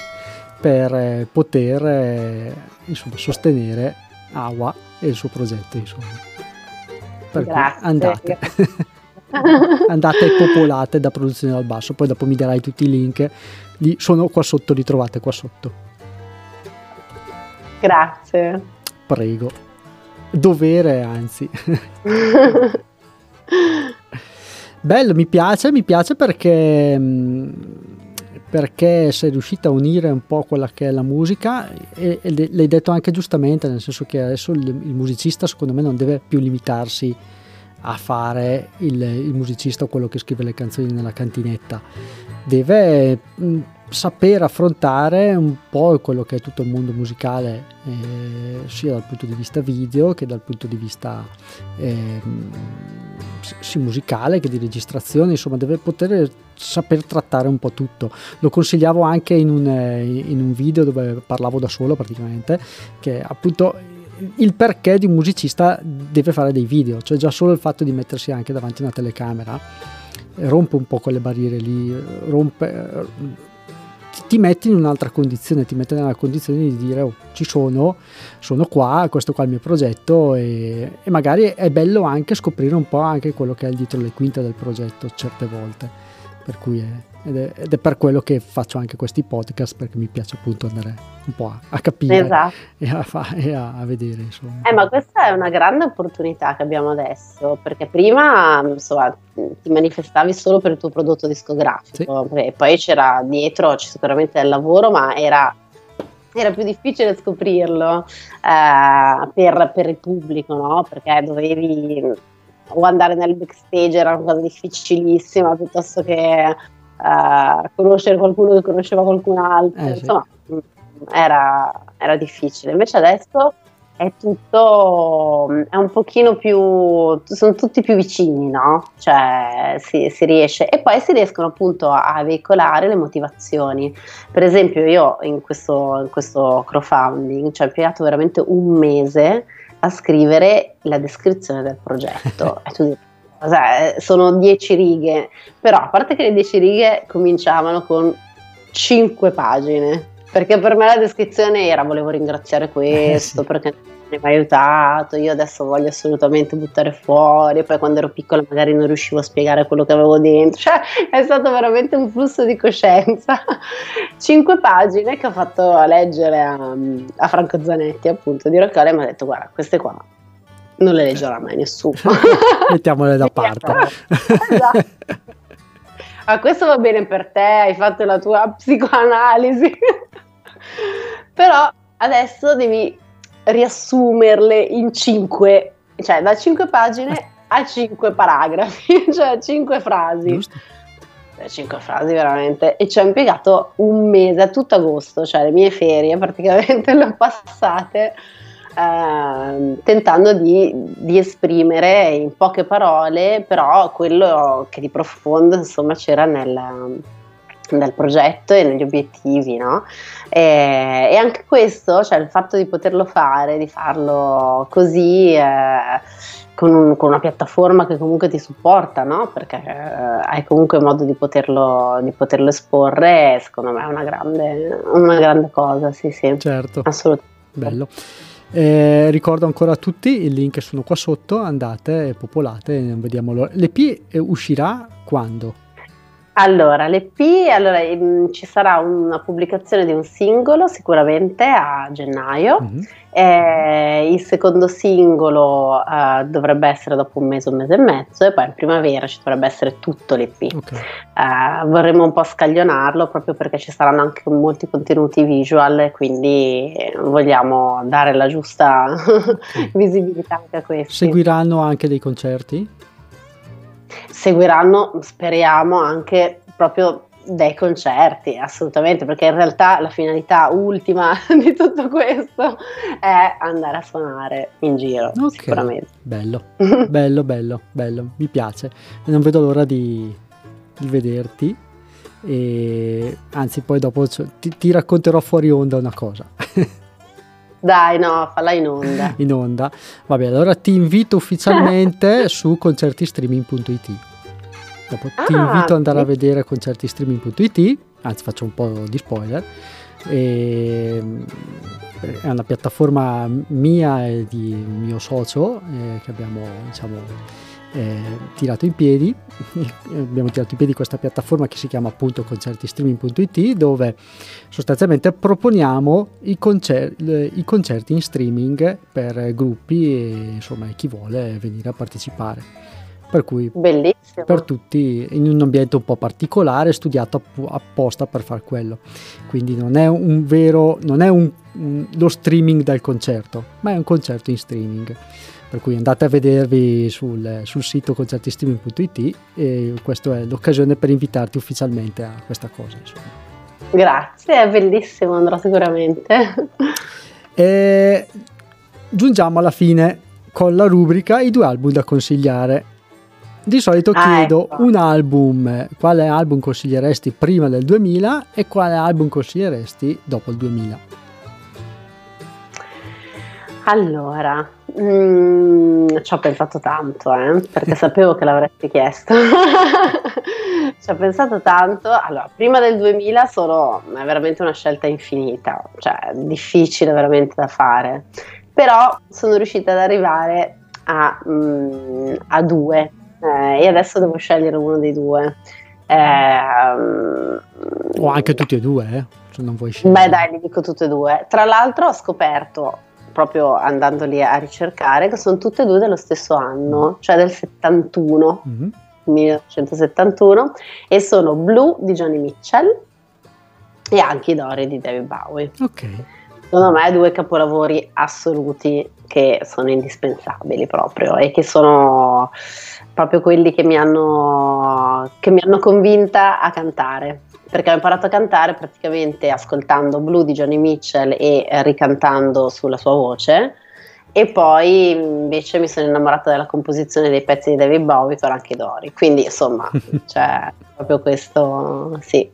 per eh, poter eh, insomma, sostenere Awa e il suo progetto. Insomma. Per
Grazie.
andate. andate popolate da produzione dal basso poi dopo mi darai tutti i link li sono qua sotto li trovate qua sotto.
Grazie.
Prego. Dovere anzi. Bello mi piace mi piace perché mm, perché sei riuscita a unire un po' quella che è la musica e, e l'hai detto anche giustamente nel senso che adesso il, il musicista secondo me non deve più limitarsi a fare il, il musicista o quello che scrive le canzoni nella cantinetta. Deve mh, mm, saper affrontare un po' quello che è tutto il mondo musicale, eh, sia dal punto di vista video che dal punto di vista eh, sia musicale che di registrazione, insomma deve poter saper trattare un po' tutto. Lo consigliavo anche in un, in un video dove parlavo da solo praticamente, che appunto il perché di un musicista deve fare dei video, cioè già solo il fatto di mettersi anche davanti a una telecamera rompe un po' quelle barriere lì, rompe, ti metti in un'altra condizione, ti metti nella condizione di dire oh, ci sono, sono qua, questo qua è il mio progetto e, e magari è bello anche scoprire un po' anche quello che è dietro le quinte del progetto certe volte, per cui è, ed è, ed è, per quello che faccio anche questi podcast perché mi piace appunto andare un po' a, a capire esatto. e, a, fa, e a, a, vedere insomma.
Eh, ma questa è una grande opportunità che abbiamo adesso perché prima insomma, ti manifestavi solo per il tuo prodotto discografico sì. e poi c'era dietro sicuramente del lavoro ma era era più difficile scoprirlo eh, per, per, il pubblico, no? Perché dovevi o andare nel backstage era una cosa difficilissima piuttosto che uh, conoscere qualcuno che conosceva qualcun altro, eh, insomma sì. era, era, difficile. Invece adesso è tutto, è un pochino più, sono tutti più vicini, no? Cioè si, si riesce e poi si riescono appunto a veicolare le motivazioni. Per esempio io in questo, in questo crowdfunding ci ho impiegato veramente un mese a scrivere la descrizione del progetto e tu dici cioè, sono dieci righe, però a parte che le dieci righe cominciavano con cinque pagine, perché per me la descrizione era volevo ringraziare questo, eh, sì. perché mi ha aiutato, io adesso voglio assolutamente buttare fuori, poi quando ero piccola magari non riuscivo a spiegare quello che avevo dentro, cioè è stato veramente un flusso di coscienza. Cinque pagine che ho fatto leggere a, a Franco Zanetti appunto di Roccole e mi ha detto guarda queste qua non le leggerà mai nessuno.
Mettiamole da parte. esatto.
Ah, questo va bene per te, hai fatto la tua psicoanalisi. Però adesso devi riassumerle in cinque, cioè da cinque pagine a cinque paragrafi, cioè cinque frasi. Giusto. Cinque frasi veramente e ci ho impiegato un mese, tutto agosto, cioè le mie ferie praticamente le ho passate eh, tentando di, di, esprimere in poche parole però quello che di profondo insomma c'era nel, nel progetto e negli obiettivi, no? E, e, anche questo, cioè il fatto di poterlo fare, di farlo così, eh, con, un, con, una piattaforma che comunque ti supporta, no? Perché eh, hai comunque modo di poterlo, di poterlo esporre, secondo me è una grande, una grande cosa, sì, sì.
Certo.
Assolutamente.
Bello. Eh, ricordo ancora a tutti, il link sono qua sotto, andate, popolate, vediamo l'ora. L'EP uscirà quando?
Allora, l'EP, allora, mh, ci sarà una pubblicazione di un singolo sicuramente a gennaio, mm-hmm. eh, il secondo singolo eh, dovrebbe essere dopo un mese, un mese e mezzo e poi in primavera ci dovrebbe essere tutto l'EP. Okay. Eh, vorremmo un po' scaglionarlo proprio perché ci saranno anche molti contenuti visual, quindi vogliamo dare la giusta okay. visibilità anche a questo.
Seguiranno anche dei concerti?
Seguiranno, speriamo, anche proprio dei concerti, assolutamente, perché in realtà la finalità ultima di tutto questo è andare a suonare in giro, okay. sicuramente.
Bello, bello, bello, bello, mi piace. Non vedo l'ora di, di vederti. E anzi, poi dopo ti, ti racconterò fuori onda una cosa.
Dai, no, falla in onda.
in onda. Vabbè, allora ti invito ufficialmente su concertistreaming.it. Dopo ah, ti invito ad andare sì. a vedere concertistreaming.it, anzi faccio un po' di spoiler. E, è una piattaforma mia e di mio socio eh, che abbiamo diciamo eh, tirato in piedi abbiamo tirato in piedi questa piattaforma che si chiama appunto concertistreaming.it dove sostanzialmente proponiamo i, concer- i concerti in streaming per gruppi e insomma chi vuole venire a partecipare. Per cui
Bellissimo.
per tutti in un ambiente un po' particolare studiato apposta per far quello. Quindi non è un vero non è un, un, lo streaming del concerto ma è un concerto in streaming per cui andate a vedervi sul, sul sito concertistreaming.it e questa è l'occasione per invitarti ufficialmente a questa cosa. Insomma.
Grazie, è bellissimo, andrò sicuramente.
E giungiamo alla fine con la rubrica i due album da consigliare. Di solito ah, chiedo ecco. un album, quale album consiglieresti prima del 2000 e quale album consiglieresti dopo il 2000.
Allora, mm, ci ho pensato tanto, eh, perché sapevo che l'avresti chiesto. Ci ho pensato tanto. Allora, prima del 2000 sono, è veramente una scelta infinita, cioè difficile veramente da fare. Però sono riuscita ad arrivare a, mm, a due eh, e adesso devo scegliere uno dei due.
Eh, o anche tutti e due, eh? Se non vuoi scegliere.
Beh, dai, li dico tutti e due. Tra l'altro, ho scoperto proprio andando lì a ricercare che sono tutte e due dello stesso anno, cioè del 71. Mm-hmm. 1971 e sono Blue di Johnny Mitchell e anche i Dori di David Bowie.
Ok.
Secondo me due capolavori assoluti che sono indispensabili proprio e che sono proprio quelli che mi hanno, che mi hanno convinta a cantare perché ho imparato a cantare praticamente ascoltando Blue di Johnny Mitchell e ricantando sulla sua voce e poi invece mi sono innamorata della composizione dei pezzi di David Bowie con anche Dori, quindi insomma c'è proprio questo, sì,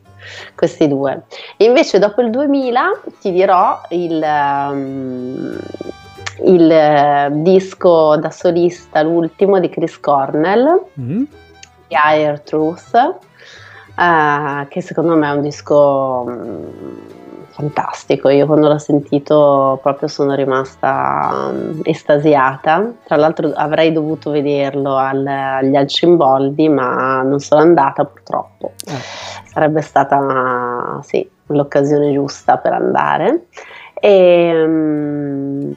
questi due. invece dopo il 2000 ti dirò il, um, il uh, disco da solista, l'ultimo di Chris Cornell, mm-hmm. Higher Truth, uh, che secondo me è un disco... Um, fantastico. Io quando l'ho sentito proprio sono rimasta um, estasiata. Tra l'altro avrei dovuto vederlo al, agli Alcimboldi, ma non sono andata purtroppo. Eh. Sarebbe stata sì, l'occasione giusta per andare. E, um,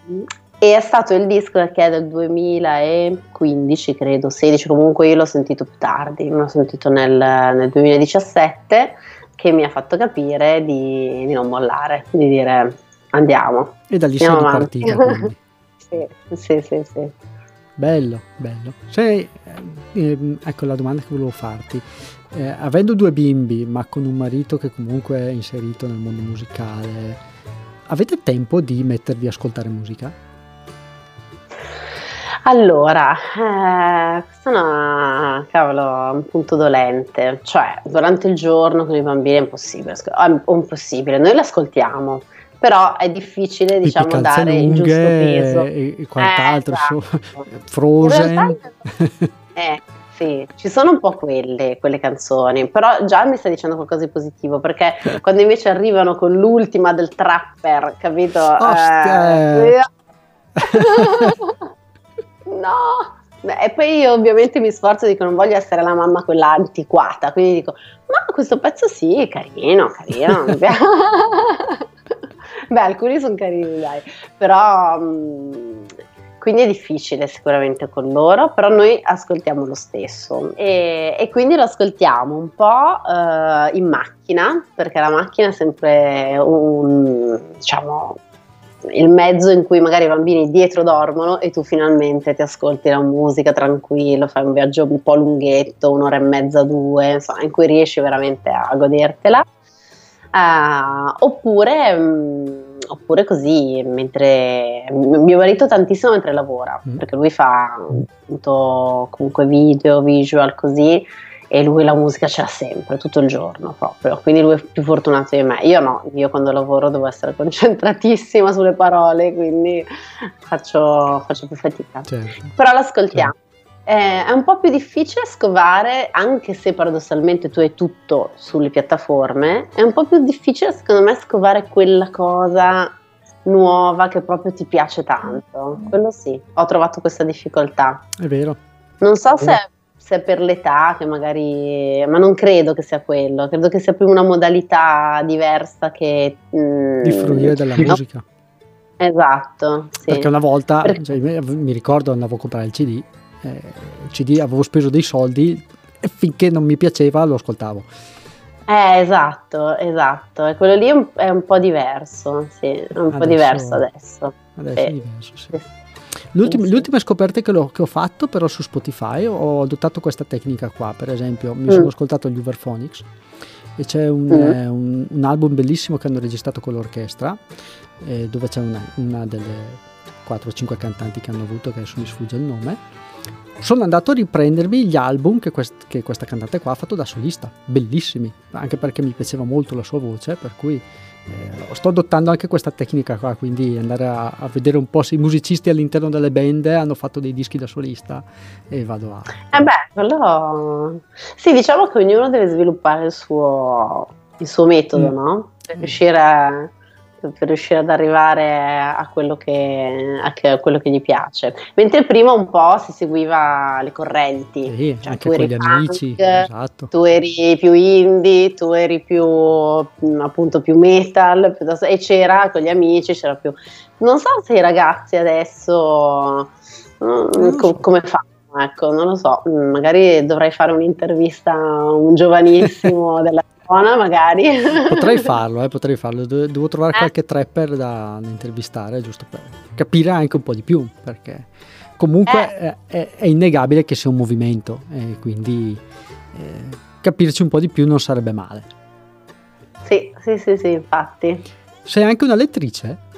e è stato il disco che è del 2015, credo, 16, comunque io l'ho sentito più tardi, l'ho sentito nel, nel 2017 che mi ha fatto capire di, di non mollare, di dire andiamo.
E da lì sei partita
sì, sì, sì, sì.
Bello, bello. Sei, eh, ecco la domanda che volevo farti. Eh, avendo due bimbi, ma con un marito che comunque è inserito nel mondo musicale, avete tempo di mettervi a ascoltare musica?
Allora, eh, questo è una, cavolo, un punto dolente, cioè durante il giorno con i bambini è impossibile, è impossibile, noi l'ascoltiamo, però è difficile diciamo dare il giusto peso.
E, e quant'altro, eh, esatto. Frozen.
eh, sì, ci sono un po' quelle, quelle canzoni, però già mi stai dicendo qualcosa di positivo, perché quando invece arrivano con l'ultima del trapper, capito?
Eh,
no! e poi io ovviamente mi sforzo di che non voglio essere la mamma quella antiquata, quindi dico, ma questo pezzo sì, carino, carino. Beh, alcuni sono carini, dai, però mh, mm, quindi è difficile sicuramente con loro, però noi ascoltiamo lo stesso e, e quindi lo ascoltiamo un po' uh, in macchina, perché la macchina è sempre un, diciamo, il mezzo in cui magari i bambini dietro dormono e tu finalmente ti ascolti la musica tranquillo, fai un viaggio un po' lunghetto, un'ora e mezza, due, insomma, in cui riesci veramente a godertela. Uh, oppure, um, oppure così, mentre mio marito tantissimo mentre lavora, mm. perché lui fa appunto comunque video, visual così e lui la musica ce l'ha sempre, tutto il giorno proprio, quindi lui è più fortunato di me. Io no, io quando lavoro devo essere concentratissima sulle parole, quindi faccio, faccio più fatica. Certo. Però l'ascoltiamo. Certo. Eh, è un po' più difficile scovare, anche se paradossalmente tu hai tutto sulle piattaforme, è un po' più difficile secondo me scovare quella cosa nuova che proprio ti piace tanto. Quello sì, ho trovato questa difficoltà.
È vero.
Non so se se è per l'età che magari, ma non credo che sia quello, credo che sia più una modalità diversa che...
Mm, di fruire della no? musica.
Esatto, sì.
Perché una volta, per... cioè, mi ricordo andavo a comprare il CD, eh, il CD avevo speso dei soldi e finché non mi piaceva lo ascoltavo.
Eh, esatto, esatto, e quello lì è un, è un po' diverso, sì, è un adesso, po' diverso adesso.
Adesso sì. è diverso, sì. sì. L'ultima, le ultime scoperte che, che, ho fatto però su Spotify ho adottato questa tecnica qua, per esempio mi mm. sono ascoltato gli Uberphonics e c'è un, mm. eh, un, un, album bellissimo che hanno registrato con l'orchestra eh, dove c'è una, una delle 4-5 cantanti che hanno avuto che adesso mi sfugge il nome sono andato a riprendermi gli album che, quest- che, questa cantante qua ha fatto da solista, bellissimi, anche perché mi piaceva molto la sua voce, per cui eh, sto adottando anche questa tecnica qua, quindi andare a, a, vedere un po' se i musicisti all'interno delle band hanno fatto dei dischi da solista e vado a...
Eh beh, quello... Sì, diciamo che ognuno deve sviluppare il suo, il suo metodo, mm. no? Per riuscire a per riuscire ad arrivare a quello, che, a quello che gli piace. Mentre prima un po' si seguiva le correnti,
sì, cioè, anche con gli punk, amici, esatto.
tu eri più indie, tu eri più appunto più metal, e c'era con gli amici, c'era più... Non so se i ragazzi adesso mm, co- come fanno. Ecco, non lo so, magari dovrei fare un'intervista a un giovanissimo della buona magari.
Potrei farlo, eh, potrei farlo. Devo trovare eh. qualche trapper da, da, intervistare, giusto per capire anche un po' di più, perché comunque eh. è, è, innegabile che sia un movimento e quindi eh, capirci un po' di più non sarebbe male.
Sì, sì, sì, sì, infatti.
Sei anche una lettrice?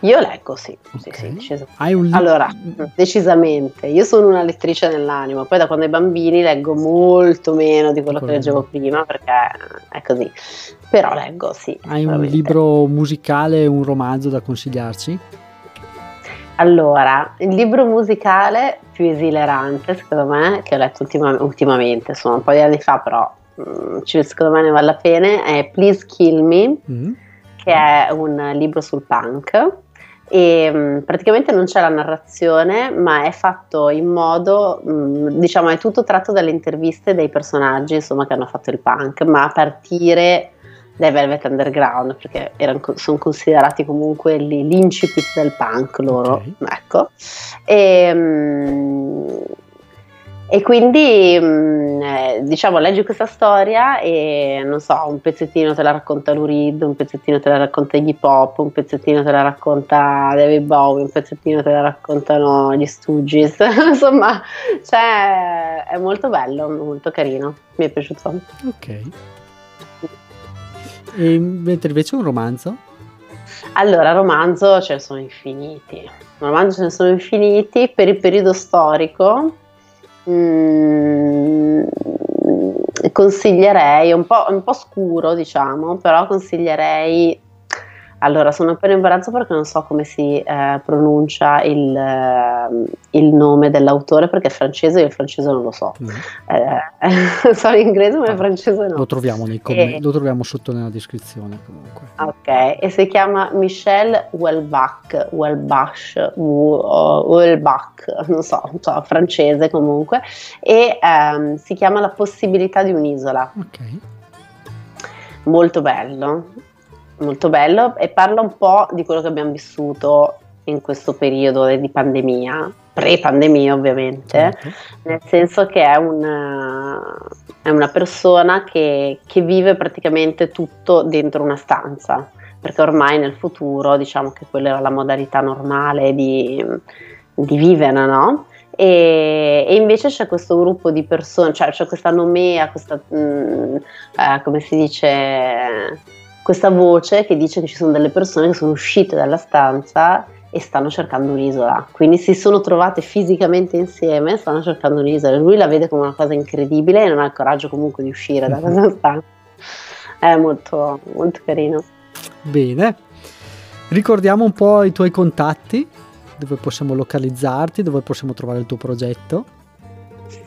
Io leggo, sì, okay. sì, sì decisamente. Allora, decisamente, io sono una lettrice nell'animo, poi da quando ai bambini leggo molto meno di quello che leggevo prima perché è così, però leggo, sì.
Hai un libro musicale, un romanzo da consigliarci?
Allora, il libro musicale più esilerante, secondo me, che ho letto ultima, ultimamente, insomma, un po' di anni fa, però mh, mm, secondo me ne vale la pena, è Please Kill Me, mm. che è un libro sul punk e mm, praticamente non c'è la narrazione, ma è fatto in modo, mm, diciamo, è tutto tratto dalle interviste dei personaggi insomma, che hanno fatto il punk, ma a partire dai Velvet Underground, perché erano, sono considerati comunque l'incipit del punk loro, okay. ecco. E, mm, e quindi mh, mm, eh, diciamo leggi questa storia e non so, un pezzettino te la racconta Lurid, un pezzettino te la racconta Iggy Pop, un pezzettino te la racconta David Bowie, un pezzettino te la raccontano gli Stooges, insomma, cioè è molto bello, molto carino, mi è piaciuto.
Ok. E mentre invece un romanzo?
Allora, romanzo ce ne sono infiniti. Romanzo ce ne sono infiniti per il periodo storico Mm, consiglierei, un po', un po' scuro diciamo, però consiglierei allora, sono un po' in imbarazzo perché non so come si eh, pronuncia il, eh, il, nome dell'autore perché è francese e il francese non lo so. Mm. Eh, so l'inglese ma il francese no.
Lo troviamo, commenti, e... lo troviamo, sotto nella descrizione comunque.
Ok, e si chiama Michel Houellebach, Houellebach, Houellebach non so, non so, francese comunque, e ehm, si chiama La possibilità di un'isola. Ok. Molto bello molto bello e parla un po' di quello che abbiamo vissuto in questo periodo di pandemia, pre-pandemia ovviamente, certo. nel senso che è una, è una persona che, che, vive praticamente tutto dentro una stanza, perché ormai nel futuro diciamo che quella era la modalità normale di, di vivere, no? E, e, invece c'è questo gruppo di persone, cioè c'è questa nomea, questa, mh, mm, eh, come si dice questa voce che dice che ci sono delle persone che sono uscite dalla stanza e stanno cercando un'isola. Quindi si sono trovate fisicamente insieme, stanno cercando un'isola. Lui la vede come una cosa incredibile e non ha il coraggio comunque di uscire da questa stanza. È molto, molto carino.
Bene. Ricordiamo un po' i tuoi contatti, dove possiamo localizzarti, dove possiamo trovare il tuo progetto.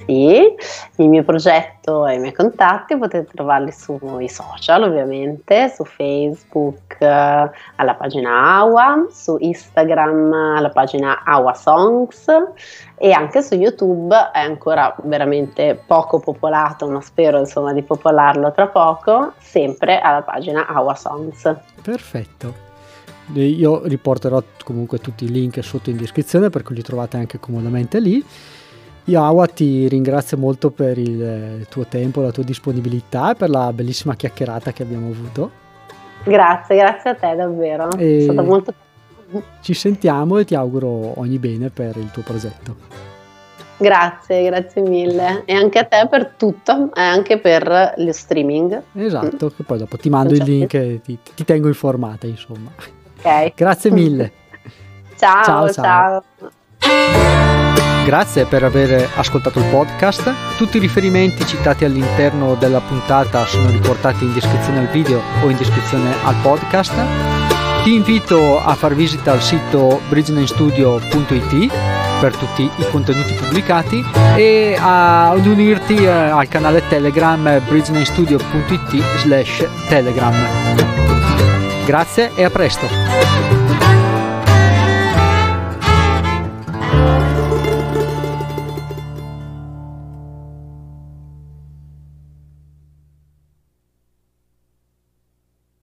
Sì, il mio progetto e i miei contatti potete trovarli sui social ovviamente, su Facebook eh, alla pagina Awa, su Instagram alla pagina Awa Songs e anche su YouTube è ancora veramente poco popolato, ma spero insomma di popolarlo tra poco, sempre alla pagina Awa Songs.
Perfetto. Io riporterò comunque tutti i link sotto in descrizione perché li trovate anche comodamente lì. Io Awa ti ringrazio molto per il tuo tempo, la tua disponibilità e per la bellissima chiacchierata che abbiamo avuto.
Grazie, grazie a te davvero. E È stato molto
Ci sentiamo e ti auguro ogni bene per il tuo progetto.
Grazie, grazie mille. E anche a te per tutto, e anche per lo streaming.
Esatto, che poi dopo ti mando il link e ti, ti tengo informata, insomma. Ok. Grazie mille.
ciao. ciao. ciao. ciao.
Grazie per aver ascoltato il podcast. Tutti i riferimenti citati all'interno della puntata sono riportati in descrizione al video o in descrizione al podcast. Ti invito a far visita al sito bridgenamestudio.it per tutti i contenuti pubblicati e ad unirti eh, al canale Telegram bridgenamestudio.it slash telegram. Grazie e a presto!